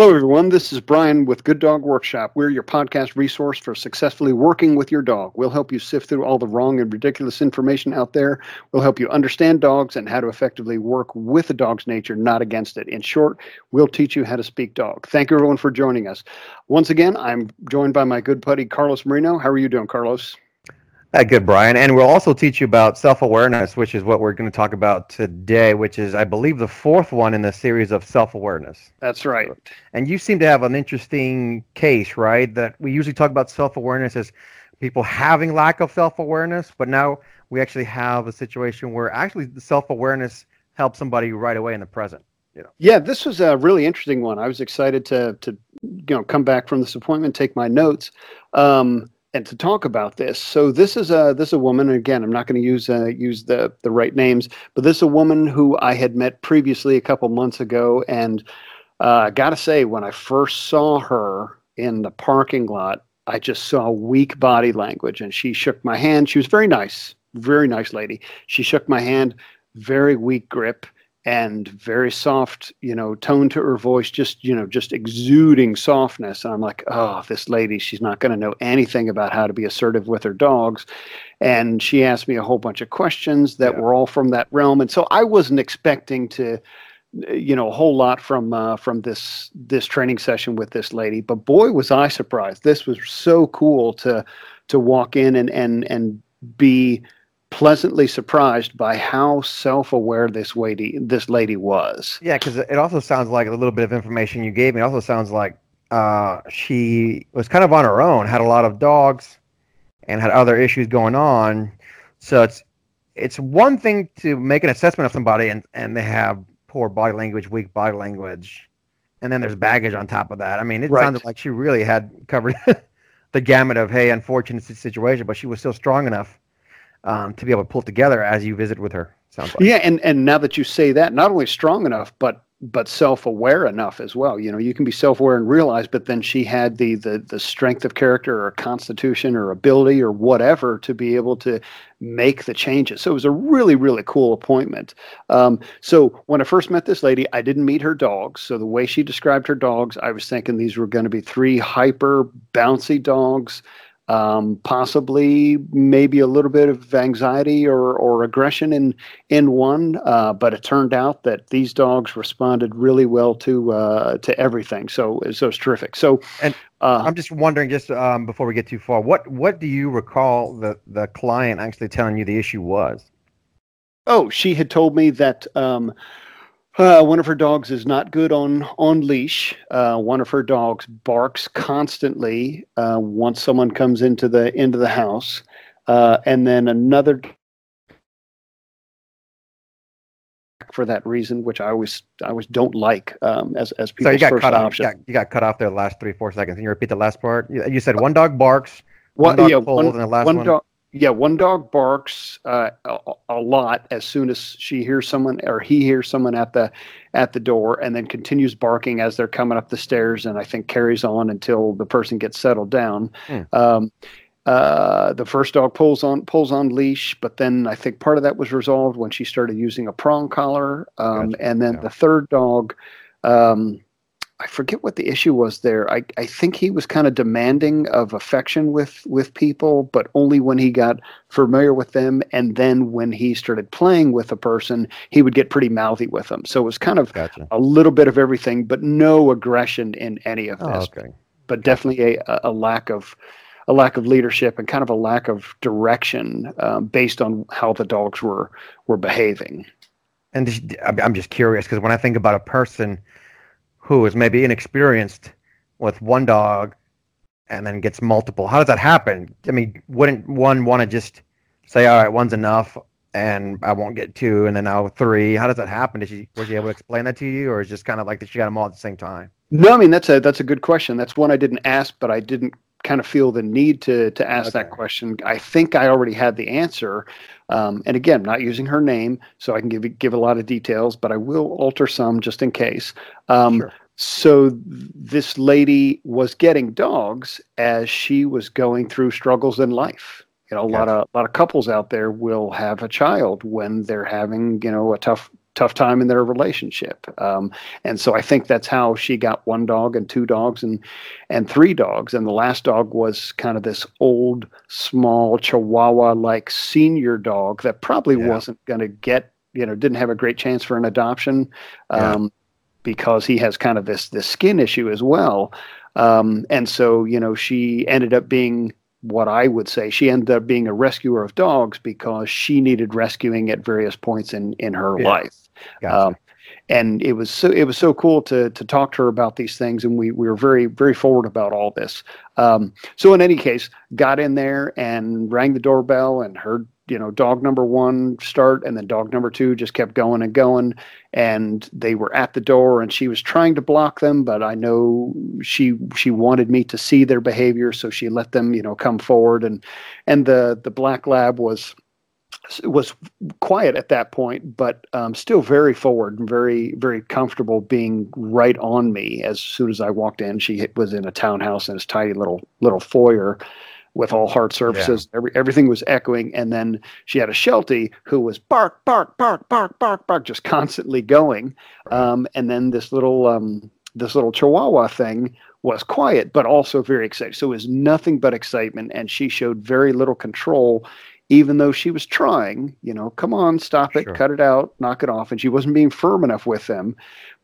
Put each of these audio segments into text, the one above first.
Hello, everyone. This is Brian with Good Dog Workshop. We're your podcast resource for successfully working with your dog. We'll help you sift through all the wrong and ridiculous information out there. We'll help you understand dogs and how to effectively work with a dog's nature, not against it. In short, we'll teach you how to speak dog. Thank you, everyone, for joining us. Once again, I'm joined by my good buddy, Carlos Marino. How are you doing, Carlos? Uh, good, Brian. And we'll also teach you about self awareness, which is what we're going to talk about today, which is, I believe, the fourth one in the series of self awareness. That's right. And you seem to have an interesting case, right? That we usually talk about self awareness as people having lack of self awareness, but now we actually have a situation where actually the self awareness helps somebody right away in the present. You know. Yeah, this was a really interesting one. I was excited to to you know come back from this appointment, take my notes. Um, and to talk about this. So this is a this is a woman. Again, I'm not going to use uh, use the the right names, but this is a woman who I had met previously a couple months ago, and uh, I got to say, when I first saw her in the parking lot, I just saw weak body language, and she shook my hand. She was very nice, very nice lady. She shook my hand, very weak grip and very soft, you know, tone to her voice, just, you know, just exuding softness. And I'm like, oh, this lady, she's not going to know anything about how to be assertive with her dogs. And she asked me a whole bunch of questions that yeah. were all from that realm. And so I wasn't expecting to, you know, a whole lot from uh, from this this training session with this lady. But boy, was I surprised! This was so cool to to walk in and and and be pleasantly surprised by how self-aware this lady this lady was. Yeah, because it also sounds like a little bit of information you gave me. It also sounds like uh, she was kind of on her own, had a lot of dogs, and had other issues going on. So it's it's one thing to make an assessment of somebody and and they have poor body language, weak body language, and then there's baggage on top of that. I mean, it right. sounded like she really had covered the gamut of hey, unfortunate situation, but she was still strong enough um, to be able to pull it together as you visit with her. Sounds like. Yeah, and and now that you say that, not only strong enough, but but self-aware enough as well. You know, you can be self-aware and realize, but then she had the the the strength of character or constitution or ability or whatever to be able to make the changes. So it was a really really cool appointment. Um, so when I first met this lady, I didn't meet her dogs. So the way she described her dogs, I was thinking these were going to be three hyper bouncy dogs um, possibly maybe a little bit of anxiety or, or aggression in in one, uh, but it turned out that these dogs responded really well to uh, to everything. So so it's terrific. So and uh, I'm just wondering, just um, before we get too far, what what do you recall the the client actually telling you the issue was? Oh, she had told me that. Um, uh, one of her dogs is not good on on leash. Uh, one of her dogs barks constantly uh, once someone comes into the into the house, uh, and then another for that reason, which I always I always don't like um, as as people's so you got cut. Off, you, got, you got cut off there the last three four seconds. Can you repeat the last part? You, you said one dog barks, one, one dog yeah, pulls, one, and the last one. one dog, yeah, one dog barks uh, a, a, lot as soon as she hears someone or he hears someone at the at the door, and then continues barking as they're coming up the stairs, and I think carries on until the person gets settled down. Hmm. Um, uh, the first dog pulls on pulls on leash, but then I think part of that was resolved when she started using a prong collar, um, gotcha. and then yeah. the third dog. Um, I forget what the issue was there. I, I think he was kind of demanding of affection with with people, but only when he got familiar with them, and then when he started playing with a person, he would get pretty mouthy with them. So it was kind of gotcha. a little bit of everything, but no aggression in any of this. Oh, okay. But definitely a, a lack of a lack of leadership and kind of a lack of direction um, based on how the dogs were were behaving. And I'm just curious because when I think about a person who is maybe inexperienced with one dog and then gets multiple. How does that happen? I mean, wouldn't one want to just say, all right, one's enough and I won't get two and then now three? How does that happen? Did she was she able to explain that to you or is just kind of like that she got them all at the same time? No, I mean that's a that's a good question. That's one I didn't ask, but I didn't kind of feel the need to to ask okay. that question. I think I already had the answer. Um, and again, not using her name, so I can give give a lot of details, but I will alter some just in case. Um, sure. So this lady was getting dogs as she was going through struggles in life. You know, a lot of a lot of couples out there will have a child when they're having you know a tough tough time in their relationship. Um, and so I think that's how she got one dog and two dogs and and three dogs. And the last dog was kind of this old, small Chihuahua like senior dog that probably yeah. wasn't going to get you know didn't have a great chance for an adoption. Um, yeah. Because he has kind of this this skin issue as well, um, and so you know she ended up being what I would say. She ended up being a rescuer of dogs because she needed rescuing at various points in in her yeah. life. Gotcha. Um, and it was so it was so cool to to talk to her about these things, and we we were very very forward about all this. Um, so in any case, got in there and rang the doorbell and heard you know dog number one start and then dog number two just kept going and going and they were at the door and she was trying to block them but i know she she wanted me to see their behavior so she let them you know come forward and and the the black lab was was quiet at that point, but um, still very forward and very very comfortable being right on me. As soon as I walked in, she was in a townhouse in this tiny little little foyer, with all hard surfaces. Yeah. Every, everything was echoing. And then she had a Sheltie who was bark, bark, bark, bark, bark, bark, just constantly going. Um, and then this little um, this little Chihuahua thing was quiet, but also very excited. So it was nothing but excitement, and she showed very little control. Even though she was trying, you know, come on, stop it, sure. cut it out, knock it off, and she wasn't being firm enough with them.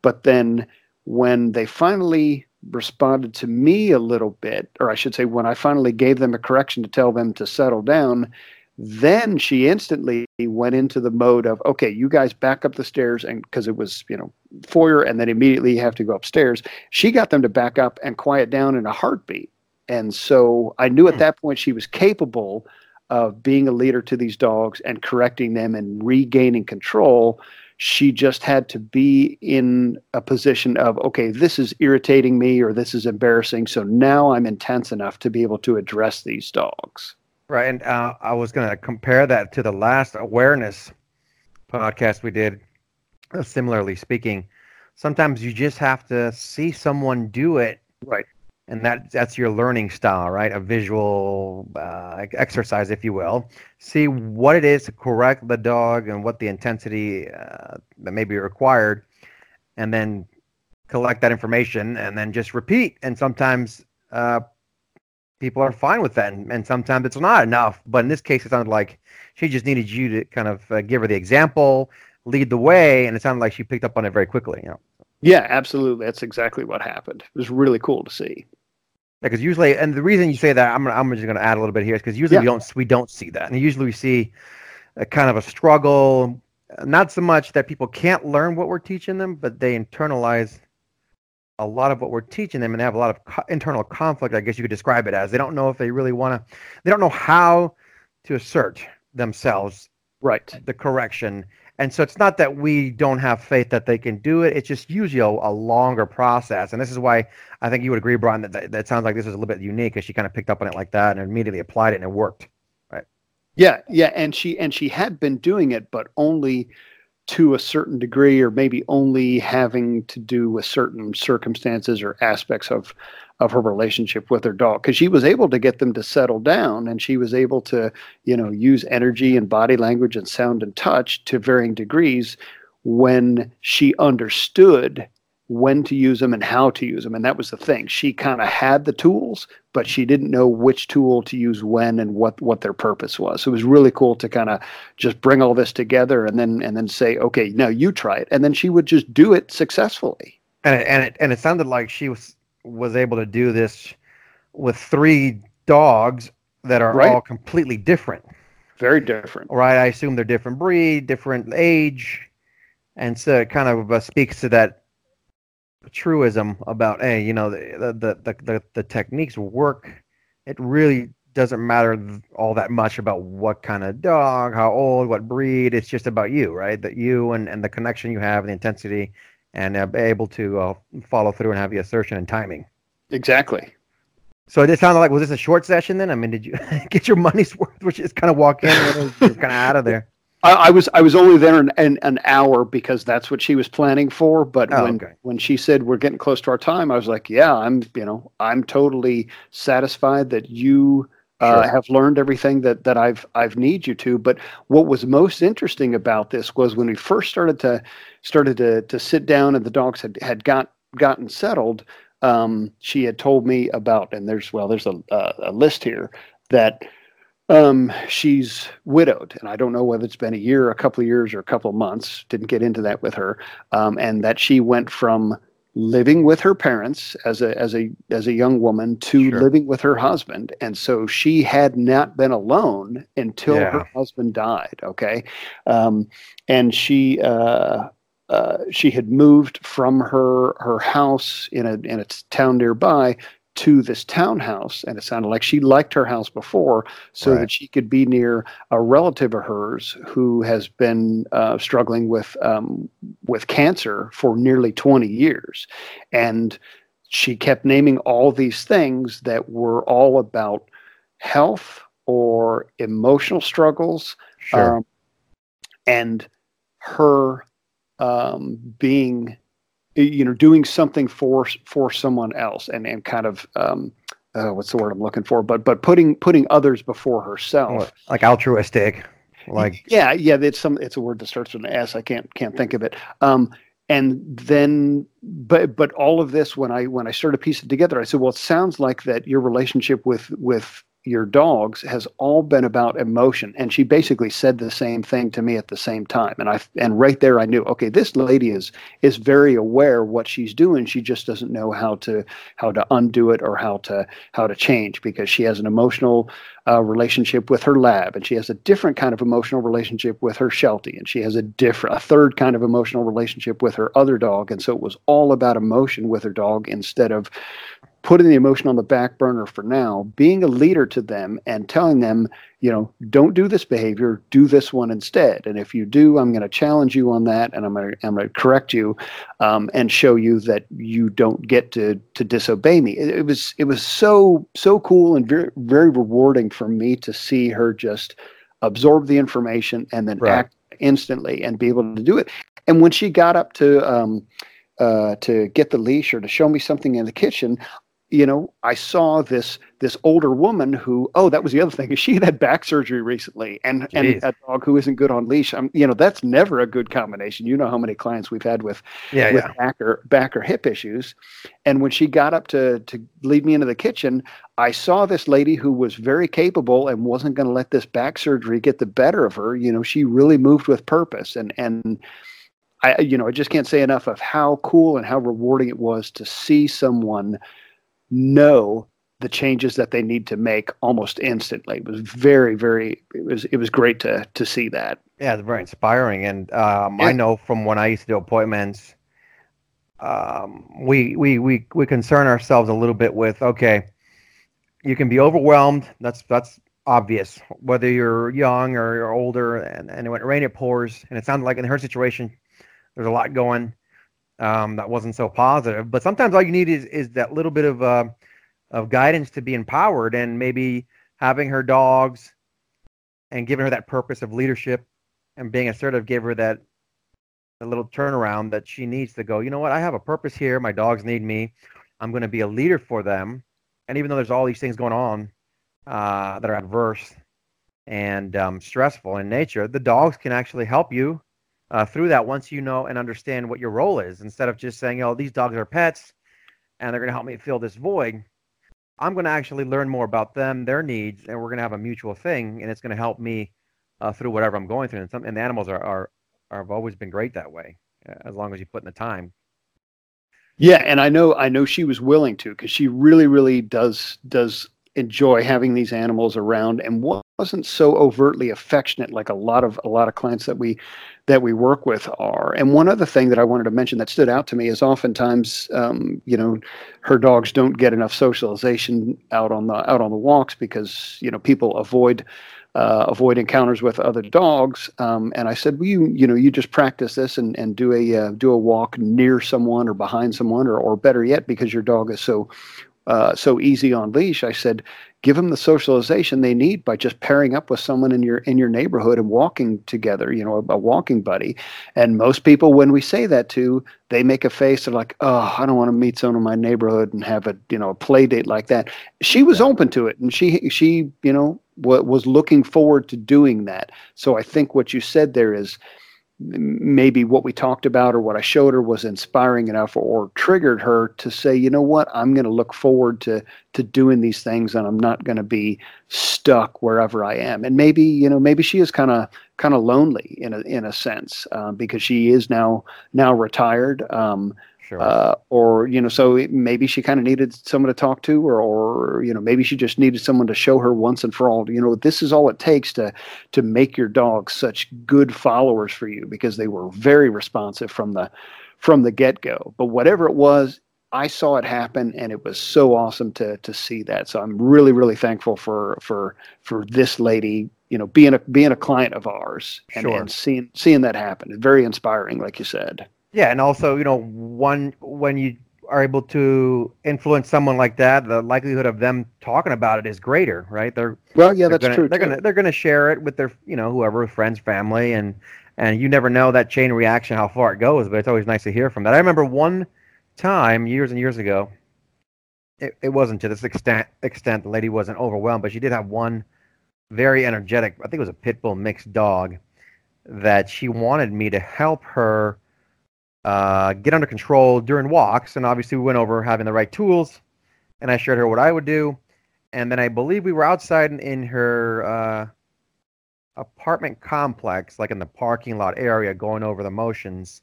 But then when they finally responded to me a little bit, or I should say, when I finally gave them a correction to tell them to settle down, then she instantly went into the mode of, okay, you guys back up the stairs, and because it was, you know, foyer, and then immediately you have to go upstairs. She got them to back up and quiet down in a heartbeat. And so I knew at hmm. that point she was capable of being a leader to these dogs and correcting them and regaining control she just had to be in a position of okay this is irritating me or this is embarrassing so now i'm intense enough to be able to address these dogs. Right and uh, i was going to compare that to the last awareness podcast we did uh, similarly speaking sometimes you just have to see someone do it right and that that's your learning style, right? A visual uh, exercise, if you will. See what it is to correct the dog and what the intensity uh, that may be required, and then collect that information and then just repeat. And sometimes uh, people are fine with that, and, and, sometimes it's not enough. But in this case, it sounded like she just needed you to kind of uh, give her the example, lead the way, and it sounded like she picked up on it very quickly. You know. Yeah, absolutely. That's exactly what happened. It was really cool to see. Because usually, and the reason you say that, I'm I'm just going to add a little bit here, is because usually yeah. we don't we don't see that, and usually we see a kind of a struggle. Not so much that people can't learn what we're teaching them, but they internalize a lot of what we're teaching them, and they have a lot of co- internal conflict. I guess you could describe it as they don't know if they really want to. They don't know how to assert themselves. Right. The correction and so it's not that we don't have faith that they can do it. It's just usually a, a longer process. And this is why I think you would agree, Brian, that, that, that sounds like this is a little bit unique because she kind of picked up on it like that and immediately applied it and it worked. Right. Yeah. Yeah. And she, and she had been doing it, but only to a certain degree, or maybe only having to do with certain circumstances or aspects of of her relationship with her dog. Because she was able to get them to settle down and she was able to you know use energy and body language and sound and touch to varying degrees when she understood when to use them and how to use them and that was the thing she kind of had the tools but she didn't know which tool to use when and what what their purpose was so it was really cool to kind of just bring all this together and then and then say okay now you try it and then she would just do it successfully and it, and it, and it sounded like she was was able to do this with three dogs that are right. all completely different. Very different. Right. I assume they're different breed, different age. And so it kind of uh, speaks to that truism about, hey, you know, the, the, the, the, the techniques work. It really doesn't matter all that much about what kind of dog, how old, what breed. It's just about you, right? That you and, and the connection you have, the intensity and uh, be able to uh, follow through and have the assertion and timing. Exactly. So it just sounded like was this a short session then? I mean, did you get your money's worth, which is kind of walk in and kind of out of there? I, I, was I was only there an, an, an, hour because that's what she was planning for. But oh, when okay. when she said we're getting close to our time, I was like, yeah, I'm you know I'm totally satisfied that you uh, Sure. have learned everything that that I've I've need you to. But what was most interesting about this was when we first started to started to to sit down and the dogs had had got gotten settled. Um, she had told me about, and there's well, there's a a, a list here that um, she's widowed, and I don't know whether it's been a year, a couple of years, or a couple of months. Didn't get into that with her, um, and that she went from living with her parents as a as a as a young woman to Sure. living with her husband, and so she had not been alone until Yeah. her husband died. Okay, um, and she. Uh, uh, she had moved from her her house in a in a town nearby to this townhouse, and it sounded like she liked her house before, so Right. that she could be near a relative of hers who has been uh, struggling with um, with cancer for nearly 20 years, and she kept naming all these things that were all about health or emotional struggles Sure. um, and her um, being you know doing something for for someone else and and kind of um, uh, what's the word I'm looking for? But but putting putting others before herself. Like altruistic. Like yeah yeah it's some it's a word that starts with an s. I can't can't think of it. Um and then but but all of this when i when i started piecing it together i said well it sounds like that your relationship with with your dogs has all been about emotion. And she basically said the same thing to me at the same time. And i and right there i knew okay this lady is is very aware what she's doing. She just doesn't know how to how to undo it or how to how to change because she has an emotional uh, relationship with her lab, and she has a different kind of emotional relationship with her Sheltie, and she has a different, a third kind of emotional relationship with her other dog. And so it was all about emotion with her dog instead of putting the emotion on the back burner for now, being a leader to them and telling them, you know, don't do this behavior, do this one instead. And if you do, I'm going to challenge you on that, and I'm going to I'm going to correct you, um, and show you that you don't get to to disobey me. It, it was it was so so cool and very very rewarding for me to see her just absorb the information and then Right. act instantly and be able to do it. And when she got up to um, uh, to get the leash or to show me something in the kitchen, you know, I saw this this older woman who, oh, that was the other thing. is She had had back surgery recently, and and a dog who isn't good on leash. Um, you know, that's never a good combination. You know how many clients we've had with yeah, with yeah. back or back or hip issues. And when she got up to to lead me into the kitchen, I saw this lady who was very capable and wasn't going to let this back surgery get the better of her. You know, she really moved with purpose, and and I you know I just can't say enough of how cool and how rewarding it was to see someone know the changes that they need to make almost instantly. It was very very it was it was great to to see that. Yeah, it's very inspiring. And um, Yeah. I know from when I used to do appointments, um, we, we we we concern ourselves a little bit with okay, you can be overwhelmed. That's that's obvious. Whether you're young or you're older, and, and when it rains, it pours. And it sounds like in her situation, there's a lot going um, that wasn't so positive. But sometimes all you need is is that little bit of uh, of guidance to be empowered, and maybe having her dogs and giving her that purpose of leadership and being assertive gave her that a little turnaround that she needs to go you know what? I have a purpose here. My dogs need me. I'm going to be a leader for them. And even though there's all these things going on uh, that are adverse and um, stressful in nature the dogs can actually help you uh, through that once you know and understand what your role is. Instead of just saying oh these dogs are pets and they're going to help me fill this void i'm going to actually learn more about them their needs and we're going to have a mutual thing and it's going to help me uh, through whatever i'm going through. And some and the animals are, are are have always been great that way as long as you put in the time. Yeah, and I know I know she was willing to because she really, really does does enjoy having these animals around and wasn't so overtly affectionate like a lot of a lot of clients that we that we work with are. And one other thing that I wanted to mention that stood out to me is oftentimes, um, you know, her dogs don't get enough socialization out on the out on the walks because you know people avoid uh, avoid encounters with other dogs. Um, and I said, well, you you know, you just practice this and, and do a uh, do a walk near someone or behind someone, or or better yet, because your dog is so uh, so easy on leash. I said, give them the socialization they need by just pairing up with someone in your in your neighborhood and walking together you know a, a walking buddy. And most people when we say that to they make a face of like oh i don't want to meet someone in my neighborhood and have a you know a play date like that. She was open to it and she she you know was looking forward to doing that. So i think what you said there is maybe what we talked about or what I showed her was inspiring enough or, triggered her to say, you know what, I'm going to look forward to to doing these things and I'm not going to be stuck wherever I am. And maybe you know maybe she is kind of kind of lonely in a in a sense um, because she is now now retired. Um, Sure. Uh, or you know, so maybe she kind of needed someone to talk to, or, or you know, maybe she just needed someone to show her once and for all. You know, this is all it takes to to make your dog such good followers for you because they were very responsive from the from the get go. But whatever it was, I saw it happen, and it was so awesome to to see that. So I'm really really thankful for for for this lady. You know, being a being a client of ours and, sure. and seeing seeing that happen. Very inspiring, like you said. Yeah, and also, you know, one when you are able to influence someone like that, the likelihood of them talking about it is greater, right? They're well, yeah, they're that's gonna, true. They're too. gonna they're gonna share it with their you know whoever friends, family, and and you never know that chain reaction how far it goes. But it's always nice to hear from that. I remember one time years and years ago. It, it wasn't to this extent extent the lady wasn't overwhelmed, but she did have one very energetic. I think it was a pit bull mixed dog that she wanted me to help her uh, get under control during walks. And obviously, we went over having the right tools, and I showed her what I would do. And then I believe we were outside in, in her uh, apartment complex, like in the parking lot area, going over the motions.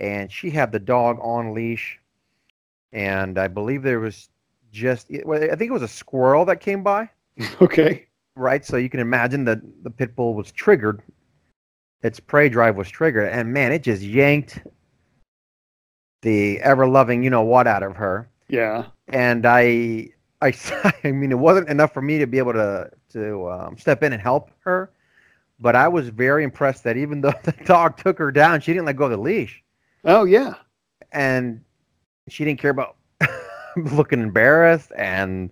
And she had the dog on leash, and I believe there was just I think it was a squirrel that came by. Okay. Right, so you can imagine that the pit bull was triggered. Its prey drive was triggered, and man, it just yanked the ever loving you know what out of her. Yeah. And I I I mean it wasn't enough for me to be able to to um, step in and help her, but I was very impressed that even though the dog took her down, she didn't let go of the leash. Oh yeah. And she didn't care about looking embarrassed and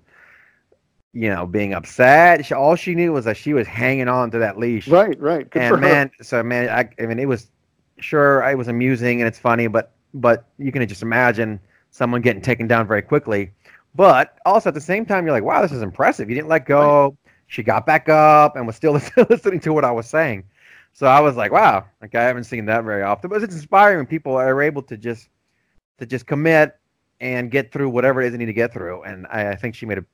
you know being upset. She, all she knew was that she was hanging on to that leash. Right, right. Good and man, so man, I, I mean, it was sure I was amusing and it's funny, but but you can just imagine someone getting taken down very quickly. But also at the same time, you're like, wow, this is impressive. You didn't let go. She got back up and was still listening to what I was saying. So I was like, wow, like I haven't seen that very often. But it's inspiring when people are able to just to just commit and get through whatever it is they need to get through. And I, I think she made a,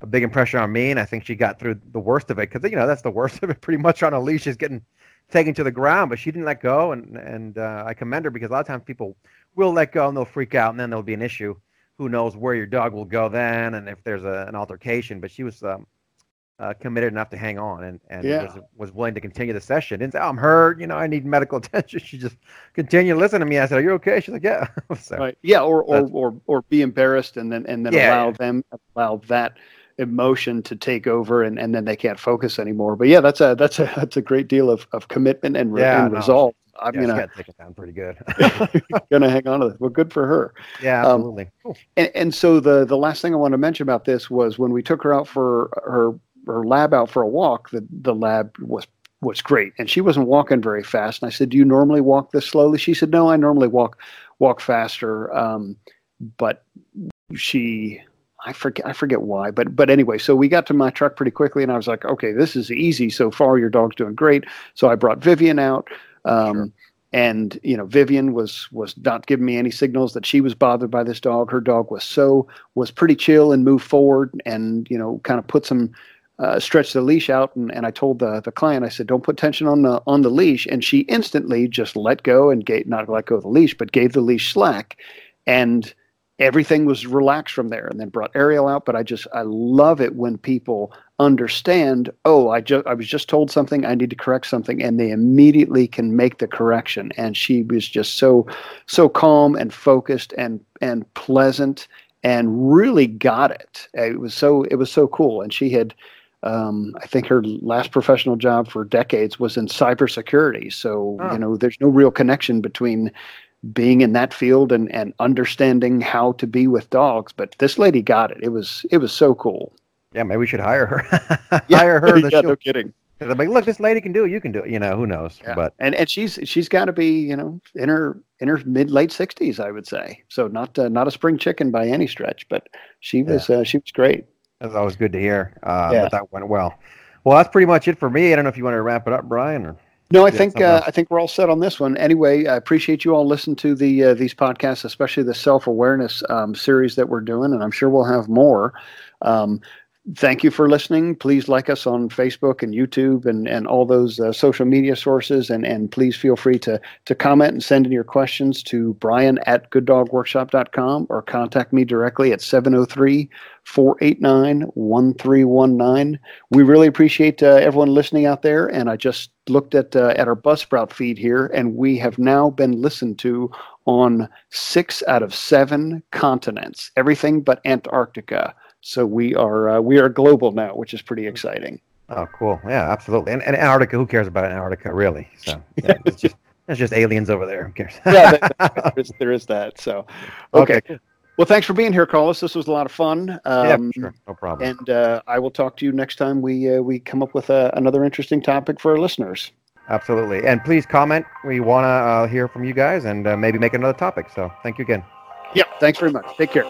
a big impression on me, and I think she got through the worst of it because you know that's the worst of it. Pretty much on a leash is getting taken to the ground, but she didn't let go, and and uh, I commend her because a lot of times people will let go and they'll freak out, and then there'll be an issue. Who knows where your dog will go then, and if there's a, an altercation. But she was um, uh, committed enough to hang on and, and yeah. was, was willing to continue the session. Didn't say, oh, I'm hurt, you know, I need medical attention. She just continued to listen to me. I said, Are you okay? She's like, Yeah. so, right. Yeah, or, or, or or be embarrassed and then and then yeah, allow yeah. them allow that emotion to take over and, and then they can't focus anymore. But yeah, that's a that's a that's a great deal of, of commitment and, re- yeah, and no. resolve. I'm yeah, gonna take it down pretty good. gonna hang on to it. Well, good for her. Yeah, um, absolutely. Um, cool. and, and so the the last thing I want to mention about this was when we took her out for her her lab out for a walk. The the lab was was great, and she wasn't walking very fast. And I said, "Do you normally walk this slowly?" She said, "No, I normally walk walk faster." Um, but she I forget I forget why, but but anyway, so we got to my truck pretty quickly, and I was like, okay, this is easy so far. Your dog's doing great. So I brought Vivian out, um, sure. and you know, Vivian was was not giving me any signals that she was bothered by this dog. Her dog was so was pretty chill and moved forward, and you know, kind of put some. Uh, stretched the leash out, and, and I told the, the client, I said, "Don't put tension on the on the leash." And she instantly just let go and gave not let go of the leash, but gave the leash slack, and everything was relaxed from there and then brought ariel out. But i just i love it when people understand oh i just i was just told something i need to correct something and they immediately can make the correction. And she was just so so calm and focused and and pleasant and really got it. It was so it was so cool. And she had um, I think her last professional job for decades was in cybersecurity. So, you know, there's no real connection between being in that field and, and understanding how to be with dogs. But this lady got it. It was it was so cool. Yeah, maybe we should hire her. hire her. yeah, no kidding. They're like, look, this lady can do it. You can do it. You know, who knows? Yeah. But and and she's she's got to be you know in her in her mid late sixties, I would say. So not uh, not a spring chicken by any stretch, but she was uh, she was great. that's always good to hear. Uh, Yeah. That went well. Well, that's pretty much it for me. I don't know if you want to wrap it up, Brian, or No, I Yeah, think uh. I think we're all set on this one. Anyway, I appreciate you all listening to the uh, these podcasts, especially the self awareness um, series that we're doing, and I'm sure we'll have more. Um, thank you for listening. Please like us on Facebook and YouTube and and all those uh, social media sources, and and please feel free to to comment and send in your questions to Brian at gooddogworkshop.com or contact me directly at 703 489 1319 we really appreciate uh, everyone listening out there. And I just looked at uh, at our Buzzsprout feed here, and we have now been listened to on six out of seven continents, everything but Antarctica. So we are uh, we are global now, which is pretty exciting. oh, cool. Yeah, absolutely. And, and Antarctica, who cares about Antarctica, really? So yeah, it's just it's just aliens over there. Who cares? Yeah, that- that- there, is, there is that. So okay. cool. Well, thanks for being here, Carlos. This was a lot of fun. Um, yeah, sure. No problem. And uh, I will talk to you next time we uh, we come up with uh, another interesting topic for our listeners. Absolutely. And please comment. We want to uh, hear from you guys and uh, maybe make another topic. So thank you again. Yeah, Thanks very much. Take care.